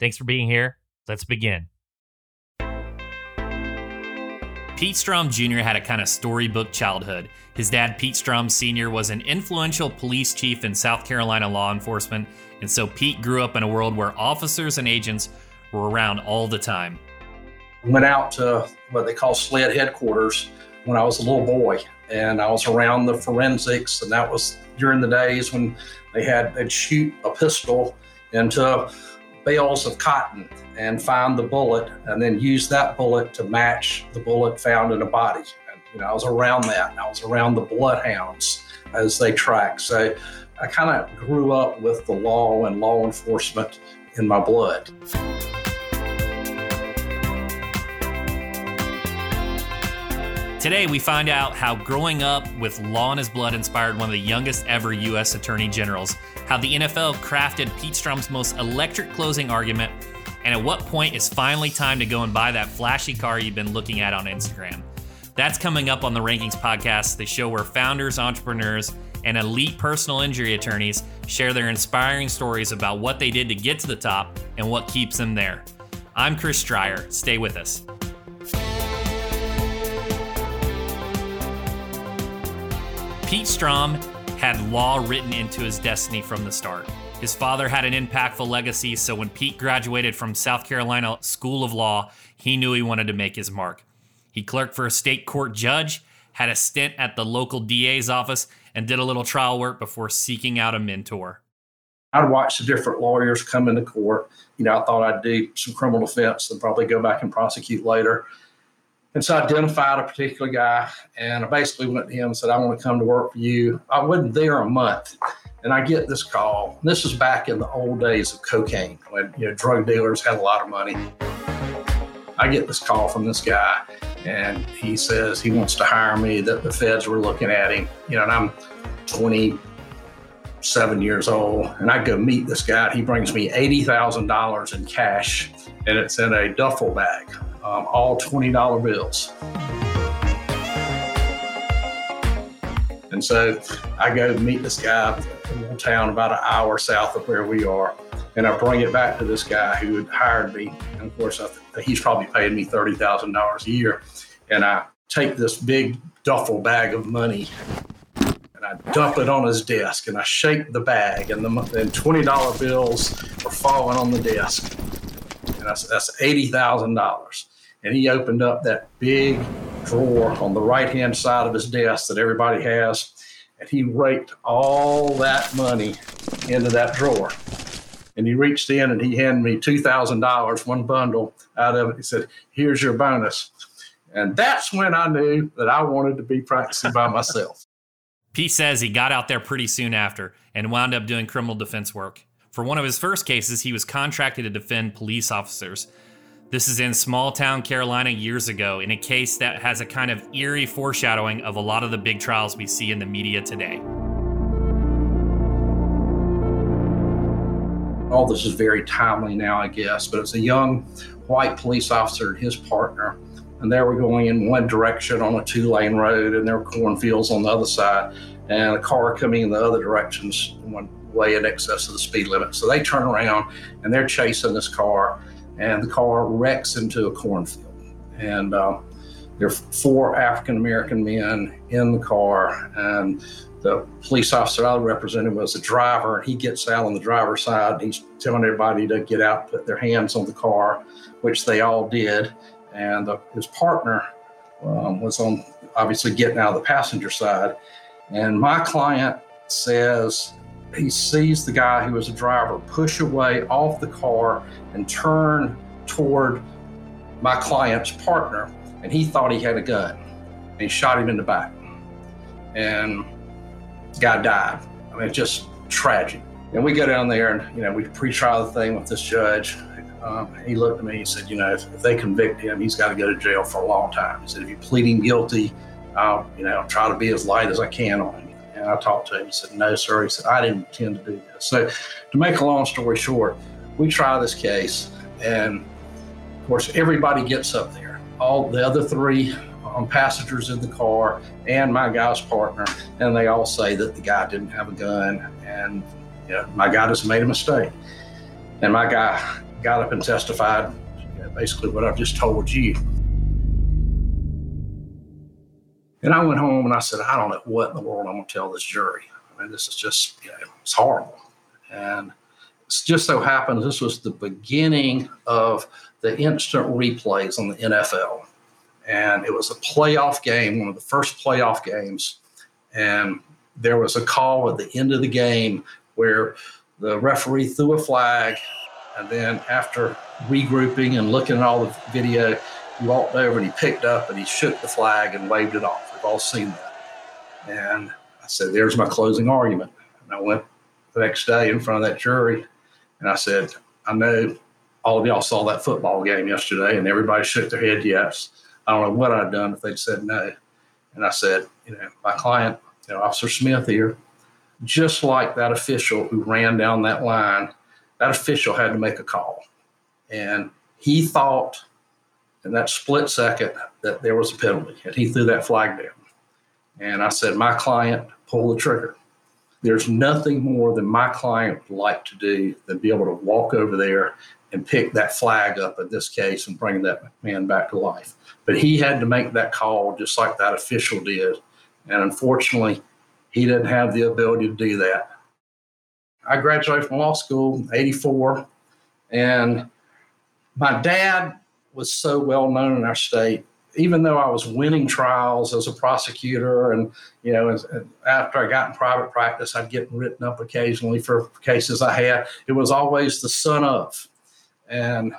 Thanks for being here. Let's begin. Pete Strom Jr. had a kind of storybook childhood. His dad, Pete Strom Sr., was an influential police chief in South Carolina law enforcement, and so Pete grew up in a world where officers and agents were around all the time. Went out to what they call SLED headquarters when I was a little boy, and I was around the forensics, and that was during the days when they had they'd shoot a pistol into bales of cotton and find the bullet and then use that bullet to match the bullet found in a body. And, you know, I was around that. I was around the bloodhounds as they track. So I kind of grew up with the law and law enforcement in my blood. Today, we find out how growing up with law in his blood inspired one of the youngest ever U.S. Attorney Generals, how the NFL crafted Pete Strom's most electric closing argument, and at what point it's finally time to go and buy that flashy car you've been looking at on Instagram. That's coming up on the Rankings podcast, the show where founders, entrepreneurs, and elite personal injury attorneys share their inspiring stories about what they did to get to the top and what keeps them there. I'm Chris Dreyer. Stay with us. Pete Strom had law written into his destiny from the start. His father had an impactful legacy, so when Pete graduated from South Carolina School of Law, he knew he wanted to make his mark. He clerked for a state court judge, had a stint at the local DA's office, and did a little trial work before seeking out a mentor. I'd watch the different lawyers come into court. You know, I thought I'd do some criminal defense and probably go back and prosecute later. And so I identified a particular guy and I basically went to him and said, I want to come to work for you. I wasn't there a month. And I get this call. This is back in the old days of cocaine when you know drug dealers had a lot of money. I get this call from this guy and he says he wants to hire me, that the feds were looking at him, you know, and I'm 27 years old. And I go meet this guy. He brings me $80,000 in cash and it's in a duffel bag um, all $20 bills. And so I go meet this guy in a town about an hour south of where we are. And I bring it back to this guy who had hired me. And of course, he's probably paying me $30,000 a year. And I take this big duffel bag of money and I dump it on his desk and I shake the bag and the and $20 bills are falling on the desk. And that's, that's $80,000 and he opened up that big drawer on the right hand side of his desk that everybody has and he raked all that money into that drawer. And he reached in and he handed me $2000 one bundle out of it. He said here's your bonus. And that's when i knew that i wanted to be practicing by myself. Pete says he got out there pretty soon after and wound up doing criminal defense work. For one of his first cases he was contracted to defend police officers this is in small town Carolina years ago in a case that has a kind of eerie foreshadowing of a lot of the big trials we see in the media today. All this is very timely now, I guess, but it's a young white police officer and his partner, and they were going in one direction on a two lane road, and there were cornfields on the other side, and a car coming in the other directions went way in excess of the speed limit. So they turn around and they're chasing this car and the car wrecks into a cornfield. And uh, there are four African American men in the car, and the police officer I represented was the driver. And he gets out on the driver's side. He's telling everybody to get out, put their hands on the car, which they all did. And uh, his partner um, was on, obviously, getting out of the passenger side. And my client says he sees the guy who was a driver push away off the car and turn toward my client's partner, and he thought he had a gun. And he shot him in the back. And the guy died. I mean, it's just tragic. And we go down there and, you know, we pre-trial the thing with this judge. um, he looked at me and said, you know, if, if they convict him, he's got to go to jail for a long time. He said, if you plead him guilty, I'll, you know, try to be as light as I can on him. And I talked to him. He said, no, sir. He said, I didn't intend to do this. So to make a long story short, we try this case. And of course, everybody gets up there. All the other three um, passengers in the car and my guy's partner, and they all say that the guy didn't have a gun. And you know, my guy just made a mistake. And my guy got up and testified you know, basically what I've just told you. And I went home and I said, I don't know what in the world I'm going to tell this jury. I mean, this is just, you know, it's horrible. And it just so happens this was the beginning of the instant replays on the NFL. And it was a playoff game, one of the first playoff games. And there was a call at the end of the game where the referee threw a flag and then after regrouping and looking at all the video, he walked over and he picked up and he shook the flag and waved it off. We've all seen that. And I said, There's my closing argument. And I went the next day in front of that jury and I said, I know all of y'all saw that football game yesterday and everybody shook their head yes. I don't know what I'd done if they'd said no. And I said, you know, my client, you know, Officer Smith here, just like that official who ran down that line that official had to make a call. And he thought in that split second that there was a penalty, and he threw that flag down. And I said, My client, pull the trigger. There's nothing more than my client would like to do than be able to walk over there and pick that flag up in this case and bring that man back to life. But he had to make that call just like that official did. And unfortunately, he didn't have the ability to do that. I graduated from law school 84 and my dad was so well known in our state even though I was winning trials as a prosecutor, and you know, as, uh, after I got in private practice, I'd get written up occasionally for cases I had. It was always the son of, and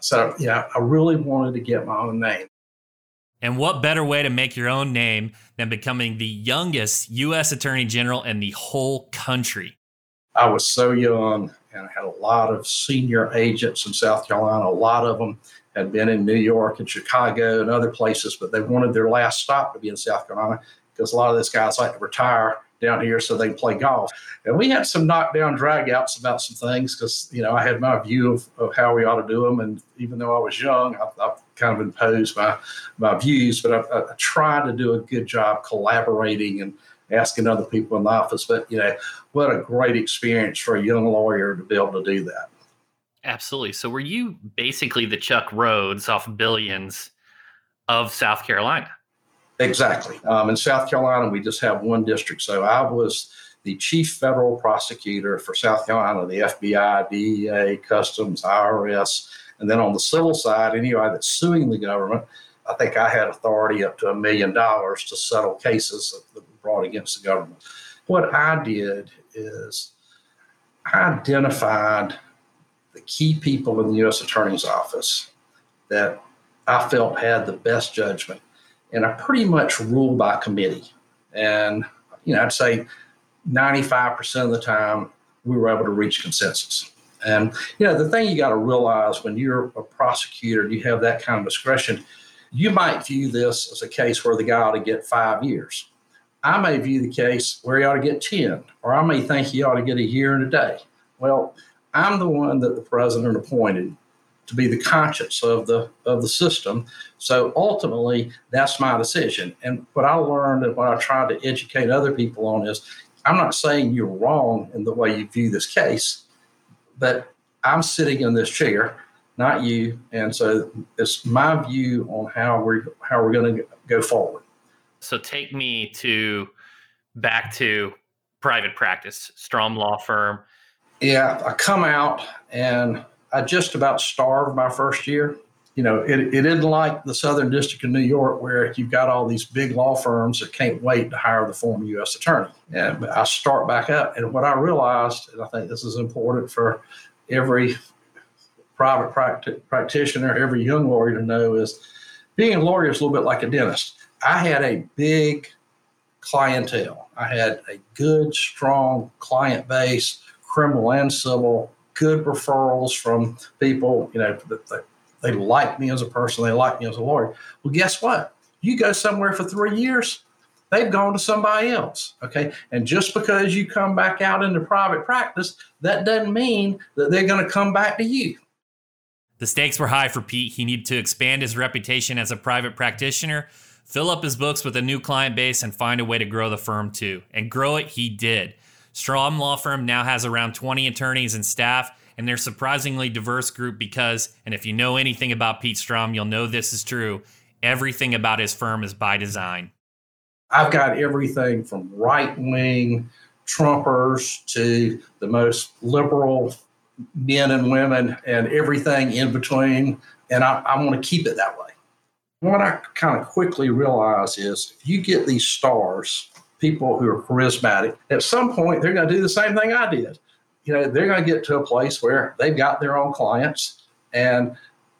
so yeah, I really wanted to get my own name. And what better way to make your own name than becoming the youngest U.S. Attorney General in the whole country? I was so young and I had a lot of senior agents in South Carolina. A lot of them had been in New York and Chicago and other places, but they wanted their last stop to be in South Carolina because a lot of these guys like to retire down here so they can play golf. And we had some knockdown dragouts about some things because, you know, I had my view of, of, how we ought to do them. And even though I was young, I, I kind of imposed my, my views, but I, I tried to do a good job collaborating and asking other people in the office. But, you know, what a great experience for a young lawyer to be able to do that. Absolutely. So, were you basically the Chuck Rhoades off Billions of South Carolina? Exactly. Um, in South Carolina, we just have one district. So, I was the chief federal prosecutor for South Carolina, the FBI, DEA, Customs, IRS. And then on the civil side, anybody that's suing the government, I think I had authority up to a million dollars to settle cases that were brought against the government. What I did is I identified the key people in the U.S. Attorney's Office that I felt had the best judgment. And I pretty much ruled by committee. And, you know, I'd say 95% of the time we were able to reach consensus. And, you know, the thing you got to realize when you're a prosecutor, and you have that kind of discretion, you might view this as a case where the guy ought to get five years. I may view the case where he ought to get 10, or I may think he ought to get a year and a day. Well, I'm the one that the president appointed to be the conscience of the of the system. So ultimately, that's my decision. And what I learned and what I tried to educate other people on is, I'm not saying you're wrong in the way you view this case, but I'm sitting in this chair, not you, and so it's my view on how we're how we're going to go forward. So take me to back to private practice, Strom Law Firm. Yeah, I come out and I just about starved my first year. You know, it, it isn't like the Southern District of New York where you've got all these big law firms that can't wait to hire the former U.S. attorney. And I start back up. And what I realized, and I think this is important for every private practi- practitioner, every young lawyer to know, is being a lawyer is a little bit like a dentist I had a big clientele. I had a good, strong client base, criminal and civil, good referrals from people, you know, that they, they like me as a person, they like me as a lawyer. Well, guess what? You go somewhere for three years, they've gone to somebody else. Okay. And just because you come back out into private practice, that doesn't mean that they're going to come back to you. The stakes were high for Pete. He needed to expand his reputation as a private practitioner, fill up his books with a new client base, and find a way to grow the firm too. And grow it, he did. Strom Law Firm now has around 20 attorneys and staff, and they're surprisingly diverse group because, and if you know anything about Pete Strom, you'll know this is true. Everything about his firm is by design. I've got everything from right wing Trumpers to the most liberal men and women and everything in between. And I, I want to keep it that way. What I kind of quickly realize is if you get these stars, people who are charismatic, at some point they're going to do the same thing I did. You know, they're going to get to a place where they've got their own clients and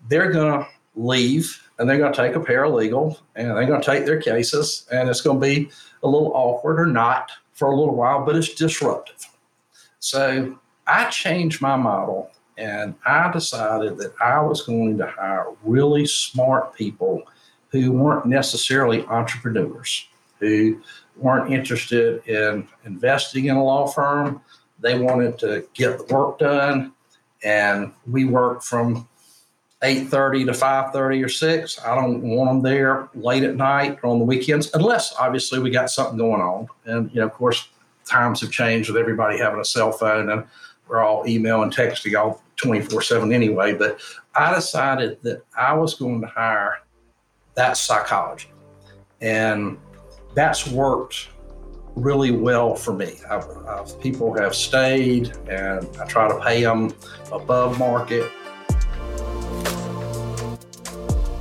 they're going to leave and they're going to take a paralegal and they're going to take their cases and it's going to be a little awkward or not for a little while, but it's disruptive. So I changed my model and I decided that I was going to hire really smart people who weren't necessarily entrepreneurs, who weren't interested in investing in a law firm. They wanted to get the work done. And we worked from 8.30 to 5.30 or 6 i don't want them there late at night or on the weekends unless obviously we got something going on and you know of course times have changed with everybody having a cell phone and we're all email and texting all 24 7 anyway. But I decided that I was going to hire that psychology. And that's worked really well for me. I've, I've, people have stayed, and I try to pay them above market.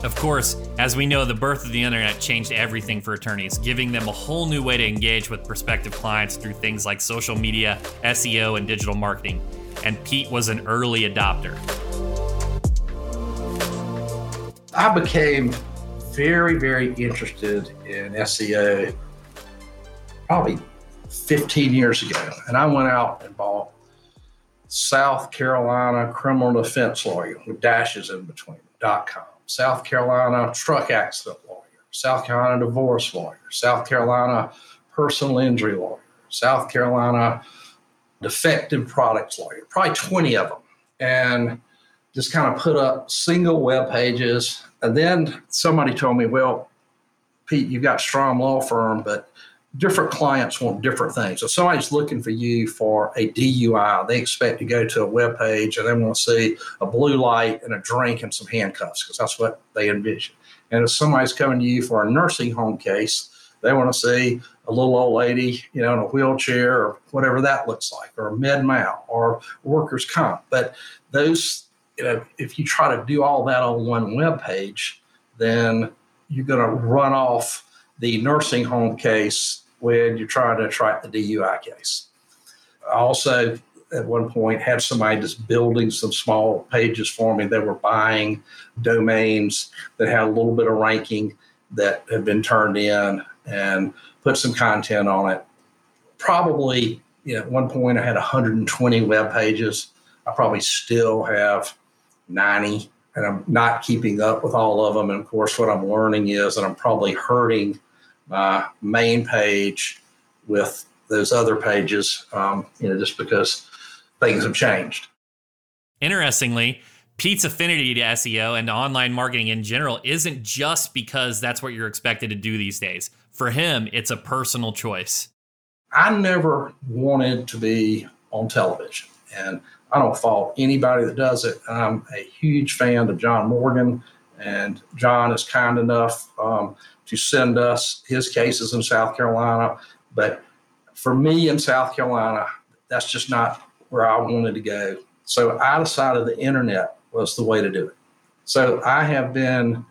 Of course, as we know, the birth of the internet changed everything for attorneys, giving them a whole new way to engage with prospective clients through things like social media, SEO, and digital marketing. And Pete was an early adopter. I became very, very interested in SEO probably 15 years ago. And I went out and bought South Carolina criminal defense lawyer with dashes in between, dot .com. South Carolina truck accident lawyer, South Carolina divorce lawyer, South Carolina personal injury lawyer, South Carolina defective products lawyer, probably 20 of them. And just kind of put up single web pages. And then somebody told me, well, Pete, you've got Strom law firm, but different clients want different things. So somebody's looking for you for a DUI. They expect to go to a web page and they want to see a blue light and a drink and some handcuffs because that's what they envision. And if somebody's coming to you for a nursing home case, they want to see a little old lady, you know, in a wheelchair or whatever that looks like, or a med mal or workers' comp. But those, you know, if you try to do all that on one web page, then you're going to run off the nursing home case when you're trying to track the DUI case. I also, at one point, had somebody just building some small pages for me. They were buying domains that had a little bit of ranking that had been turned in and put some content on it. Probably, you know, at one point I had 120 web pages. I probably still have 90, and I'm not keeping up with all of them. And of course, what I'm learning is that I'm probably hurting my main page with those other pages, um, you know, just because things have changed. Interestingly, Pete's affinity to SEO and to online marketing in general isn't just because that's what you're expected to do these days. For him, it's a personal choice. I never wanted to be on television, and I don't fault anybody that does it. I'm a huge fan of John Morgan, and John is kind enough um, to send us his cases in South Carolina. But for me in South Carolina, that's just not where I wanted to go. So I decided the internet was the way to do it. So I have been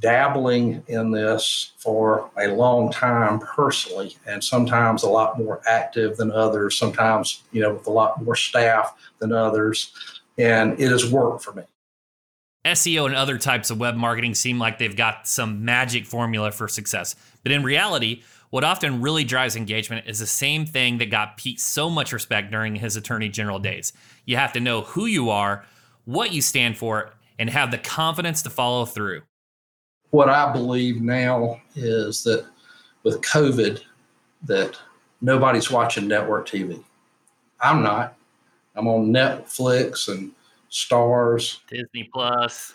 dabbling in this for a long time personally, and sometimes a lot more active than others, sometimes, you know, with a lot more staff than others. And it has worked for me. SEO and other types of web marketing seem like they've got some magic formula for success. But in reality, What often really drives engagement is the same thing that got Pete so much respect during his attorney general days. You have to know who you are, what you stand for, and have the confidence to follow through. What I believe now is that with COVID, that nobody's watching network TV. I'm not. I'm on Netflix and Starz, Disney Plus.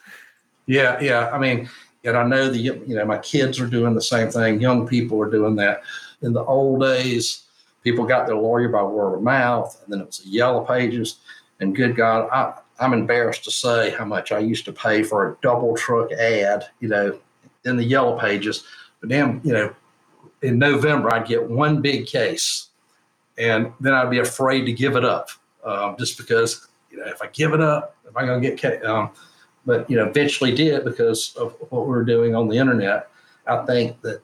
Yeah, yeah. I mean, and I know the you know my kids are doing the same thing. Young people are doing that. In the old days, people got their lawyer by word of mouth, and then it was the yellow pages. And good God, I, I'm embarrassed to say how much I used to pay for a double truck ad, you know, in the yellow pages. But then, you know, in November, I'd get one big case, and then I'd be afraid to give it up, um, just because you know if I give it up, am I going to get? Um, but you know, eventually did because of what we were doing on the internet. I think that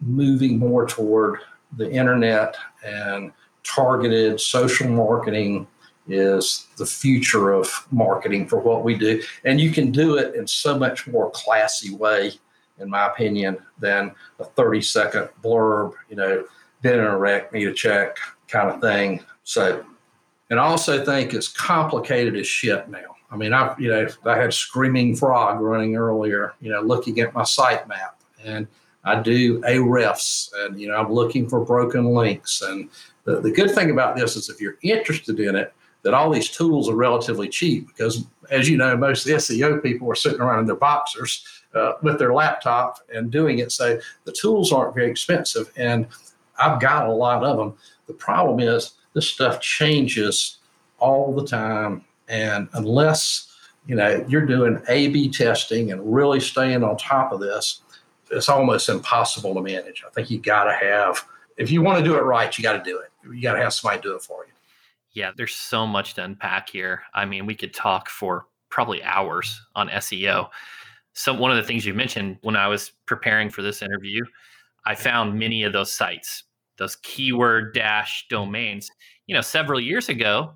moving more toward the internet and targeted social marketing is the future of marketing for what we do. And you can do it in so much more classy way, in my opinion, than a 30 second blurb, you know, didn't erect, need a check kind of thing. So, and I also think it's complicated as shit now. I mean, I you know I had Screaming Frog running earlier. You know, looking at my sitemap, and I do Ahrefs, and you know I'm looking for broken links. And the, the good thing about this is if you're interested in it, that all these tools are relatively cheap because, as you know, most SEO people are sitting around in their boxers uh, with their laptop and doing it. So the tools aren't very expensive, and I've got a lot of them. The problem is this stuff changes all the time and unless you know you're doing A/B testing and really staying on top of this, it's almost impossible to manage. I think you got to have, if you want to do it right, you got to do it. You got to have somebody do it for you. Yeah, there's so much to unpack here. I mean, we could talk for probably hours on SEO. So one of the things you mentioned when I was preparing for this interview, I found many of those sites, those keyword dash domains. You know, several years ago,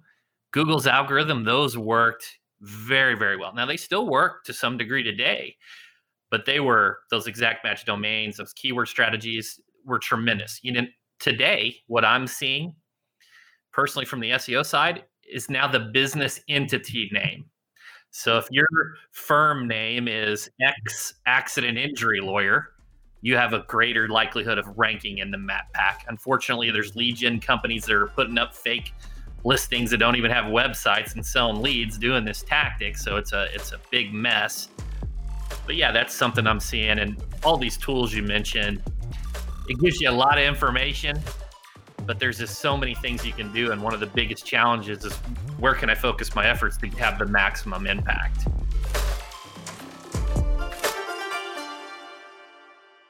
Google's algorithm, those worked very, very well. Now they still work to some degree today, but they were those exact match domains, those keyword strategies were tremendous. You know, today, what I'm seeing personally from the SEO side is now the business entity name. So if your firm name is X accident injury lawyer, you have a greater likelihood of ranking in the map pack. Unfortunately, there's gen companies that are putting up fake listings that don't even have websites and selling leads doing this tactic. So it's a it's a big mess. But yeah, that's something I'm seeing, and all these tools you mentioned, it gives you a lot of information, but there's just so many things you can do. And one of the biggest challenges is where can I focus my efforts to have the maximum impact?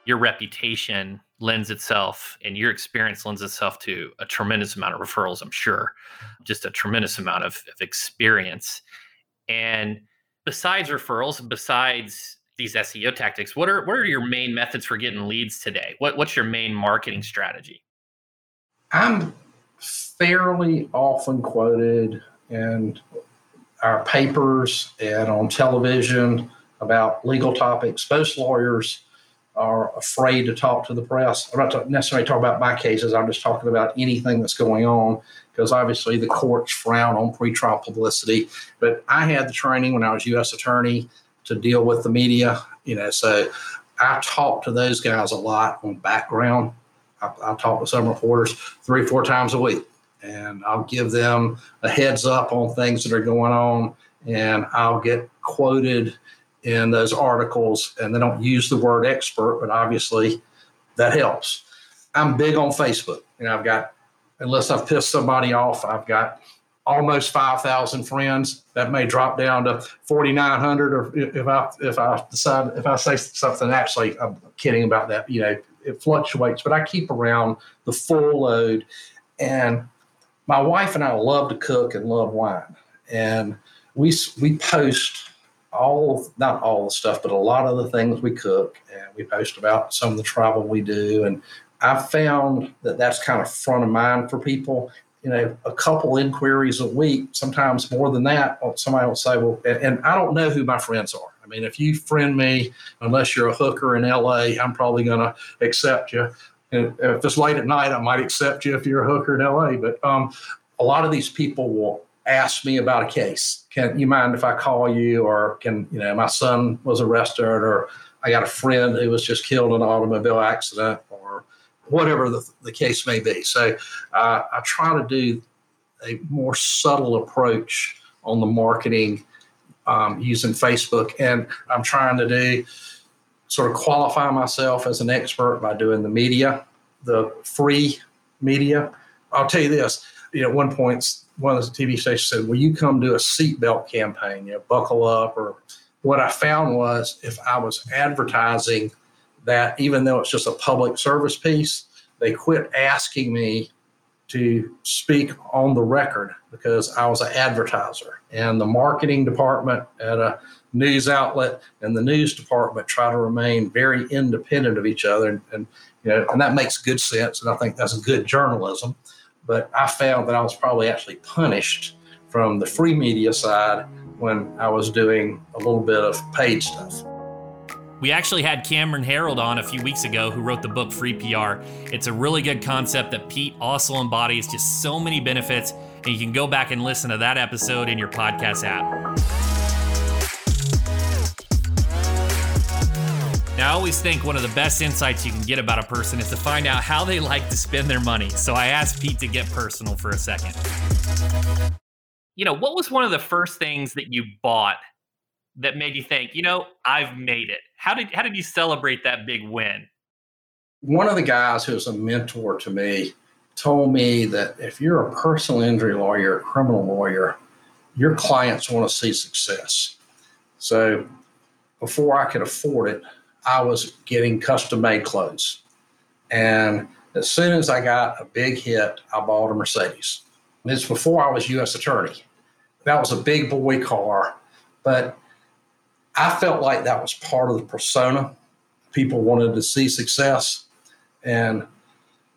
Your reputation lends itself and your experience lends itself to a tremendous amount of referrals, I'm sure, just a tremendous amount of, of experience. And besides referrals, besides these SEO tactics, what are what are your main methods for getting leads today? What what's your main marketing strategy? I'm fairly often quoted in our papers and on television about legal topics. Most lawyers are afraid to talk to the press. I'm not necessarily talking about my cases. I'm just talking about anything that's going on because obviously the courts frown on pretrial publicity. But I had the training when I was U.S. attorney to deal with the media. You know, so I talk to those guys a lot on background. I, I talk to some reporters three, four times a week, and I'll give them a heads up on things that are going on, and I'll get quoted in those articles, and they don't use the word expert, but obviously that helps. I'm big on Facebook, and I've got, unless I've pissed somebody off, I've got almost 5,000 friends. That may drop down to 4,900, or if I if I decide if I say something, actually, I'm kidding about that. You know, it fluctuates, but I keep around the full load. And my wife and I love to cook and love wine, and we we post all not all the stuff, but a lot of the things we cook, and we post about some of the travel we do. And I found that that's kind of front of mind for people. You know, a couple inquiries a week, sometimes more than that. Somebody will say, "Well," and, and I don't know who my friends are. I mean, if you friend me, unless you're a hooker in LA, I'm probably going to accept you. And if it's late at night, I might accept you if you're a hooker in LA. But um, a lot of these people will ask me about a case. Can you mind if I call you? Or can, you know, my son was arrested, or I got a friend who was just killed in an automobile accident, or whatever the, the case may be. So uh, I try to do a more subtle approach on the marketing um, using Facebook. And I'm trying to do sort of qualify myself as an expert by doing the media, the free media. I'll tell you this, you know, at one point, one of the TV stations said, Will you come do a seatbelt campaign? You know, buckle up. Or what I found was if I was advertising that, even though it's just a public service piece, they quit asking me to speak on the record because I was an advertiser. And the marketing department at a news outlet and the news department try to remain very independent of each other. And, and you know, and that makes good sense. And I think that's good journalism. But I found that I was probably actually punished from the free media side when I was doing a little bit of paid stuff. We actually had Cameron Herold on a few weeks ago who wrote the book Free PR. It's a really good concept that Pete also embodies just so many benefits, and you can go back and listen to that episode in your podcast app. Now, I always think one of the best insights you can get about a person is to find out how they like to spend their money. So I asked Pete to get personal for a second. You know, what was one of the first things that you bought that made you think, you know, I've made it? How did how did you celebrate that big win? One of the guys who was a mentor to me told me that if you're a personal injury lawyer, a criminal lawyer, your clients want to see success. So before I could afford it, I was getting custom made clothes. And as soon as I got a big hit, I bought a Mercedes. It's before I was U.S. attorney. That was a big boy car, but I felt like that was part of the persona. People wanted to see success. And,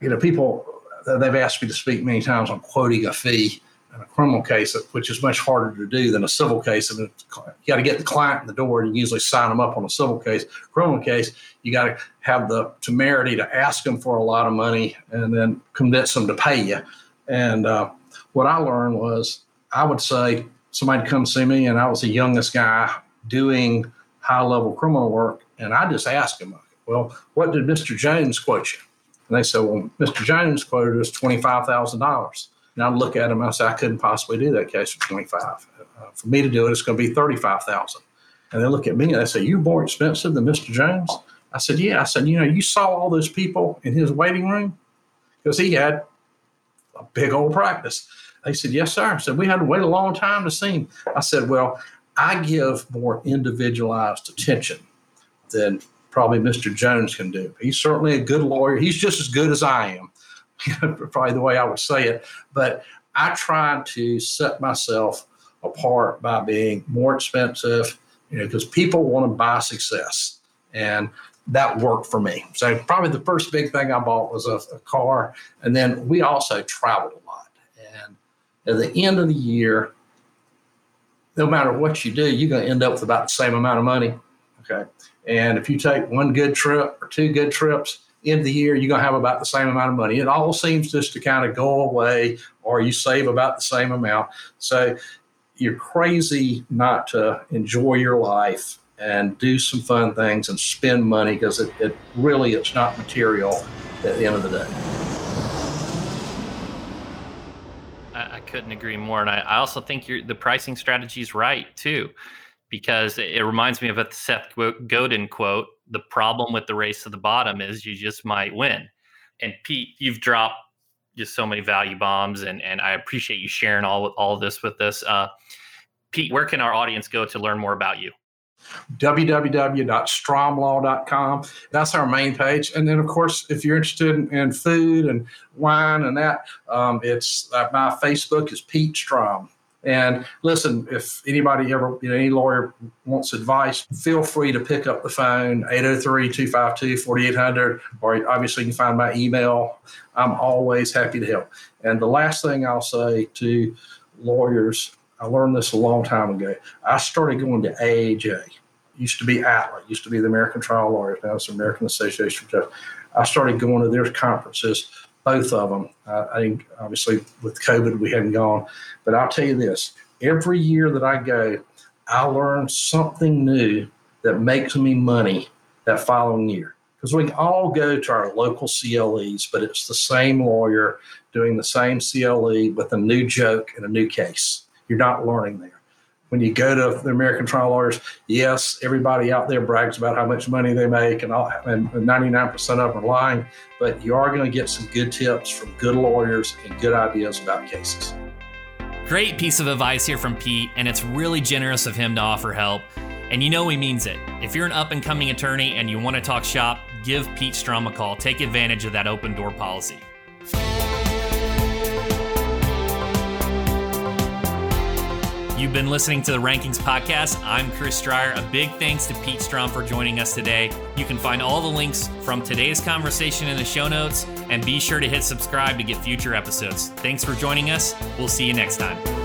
you know, people, they've asked me to speak many times on quoting a fee in a criminal case, which is much harder to do than a civil case. I And you got to get the client in the door and you usually sign them up on a civil case. Criminal case, you got to have the temerity to ask them for a lot of money and then convince them to pay you. And uh, what I learned was I would say somebody come see me, and I was the youngest guy doing high level criminal work. And I just asked him, well, what did Mr. Jones quote you? And they said, well, Mr. Jones quoted us $25,000. And I'd look at him I say, I couldn't possibly do that case for 25. Uh, for me to do it, it's going to be 35,000. And they look at me and they say, you're more expensive than Mr. Jones? I said, yeah. I said, you know, you saw all those people in his waiting room because he had a big old practice. They said, yes, sir. I said, we had to wait a long time to see him. I said, well, I give more individualized attention than probably Mr. Jones can do. He's certainly a good lawyer. He's just as good as I am, probably the way I would say it. But I try to set myself apart by being more expensive, you know, because people want to buy success. And that worked for me. So probably the first big thing I bought was a, a car. And then we also traveled a lot. And at the end of the year, no matter what you do, you're going to end up with about the same amount of money. Okay. And if you take one good trip or two good trips in the year, you're going to have about the same amount of money. It all seems just to kind of go away, or you save about the same amount. So you're crazy not to enjoy your life and do some fun things and spend money because it, it really it's not material at the end of the day. Couldn't agree more. And I, I also think the pricing strategy is right too, because it, it reminds me of a Seth Godin quote: "The problem with the race to the bottom is you just might win." And Pete, you've dropped just so many value bombs, and and I appreciate you sharing all all this with us. Uh, Pete, where can our audience go to learn more about you? www.stromlaw.com. That's our main page. And then, of course, if you're interested in, in food and wine and that, um, it's uh, my Facebook is Pete Strom. And listen, if anybody ever, you know, any lawyer wants advice, feel free to pick up the phone, 803 252 4800, or obviously you can find my email. I'm always happy to help. And the last thing I'll say to lawyers I learned this a long time ago. I started going to AAJ. used to be ATLA, used to be the American Trial Lawyers, now it's the American Association of Justice. I started going to their conferences, both of them. I think obviously with COVID we hadn't gone, but I'll tell you this: every year that I go, I learn something new that makes me money that following year. Because we all go to our local CLEs, but it's the same lawyer doing the same CLE with a new joke and a new case. You're not learning there. When you go to the American trial lawyers, yes, everybody out there brags about how much money they make, and, all, and 99% of them are lying, but you are going to get some good tips from good lawyers and good ideas about cases. Great piece of advice here from Pete, and it's really generous of him to offer help. And you know he means it. If you're an up and coming attorney and you want to talk shop, give Pete Strom a call. Take advantage of that open door policy. You've been listening to the Rankings Podcast. I'm Chris Dreyer. A big thanks to Pete Strom for joining us today. You can find all the links from today's conversation in the show notes, and be sure to hit subscribe to get future episodes. Thanks for joining us. We'll see you next time.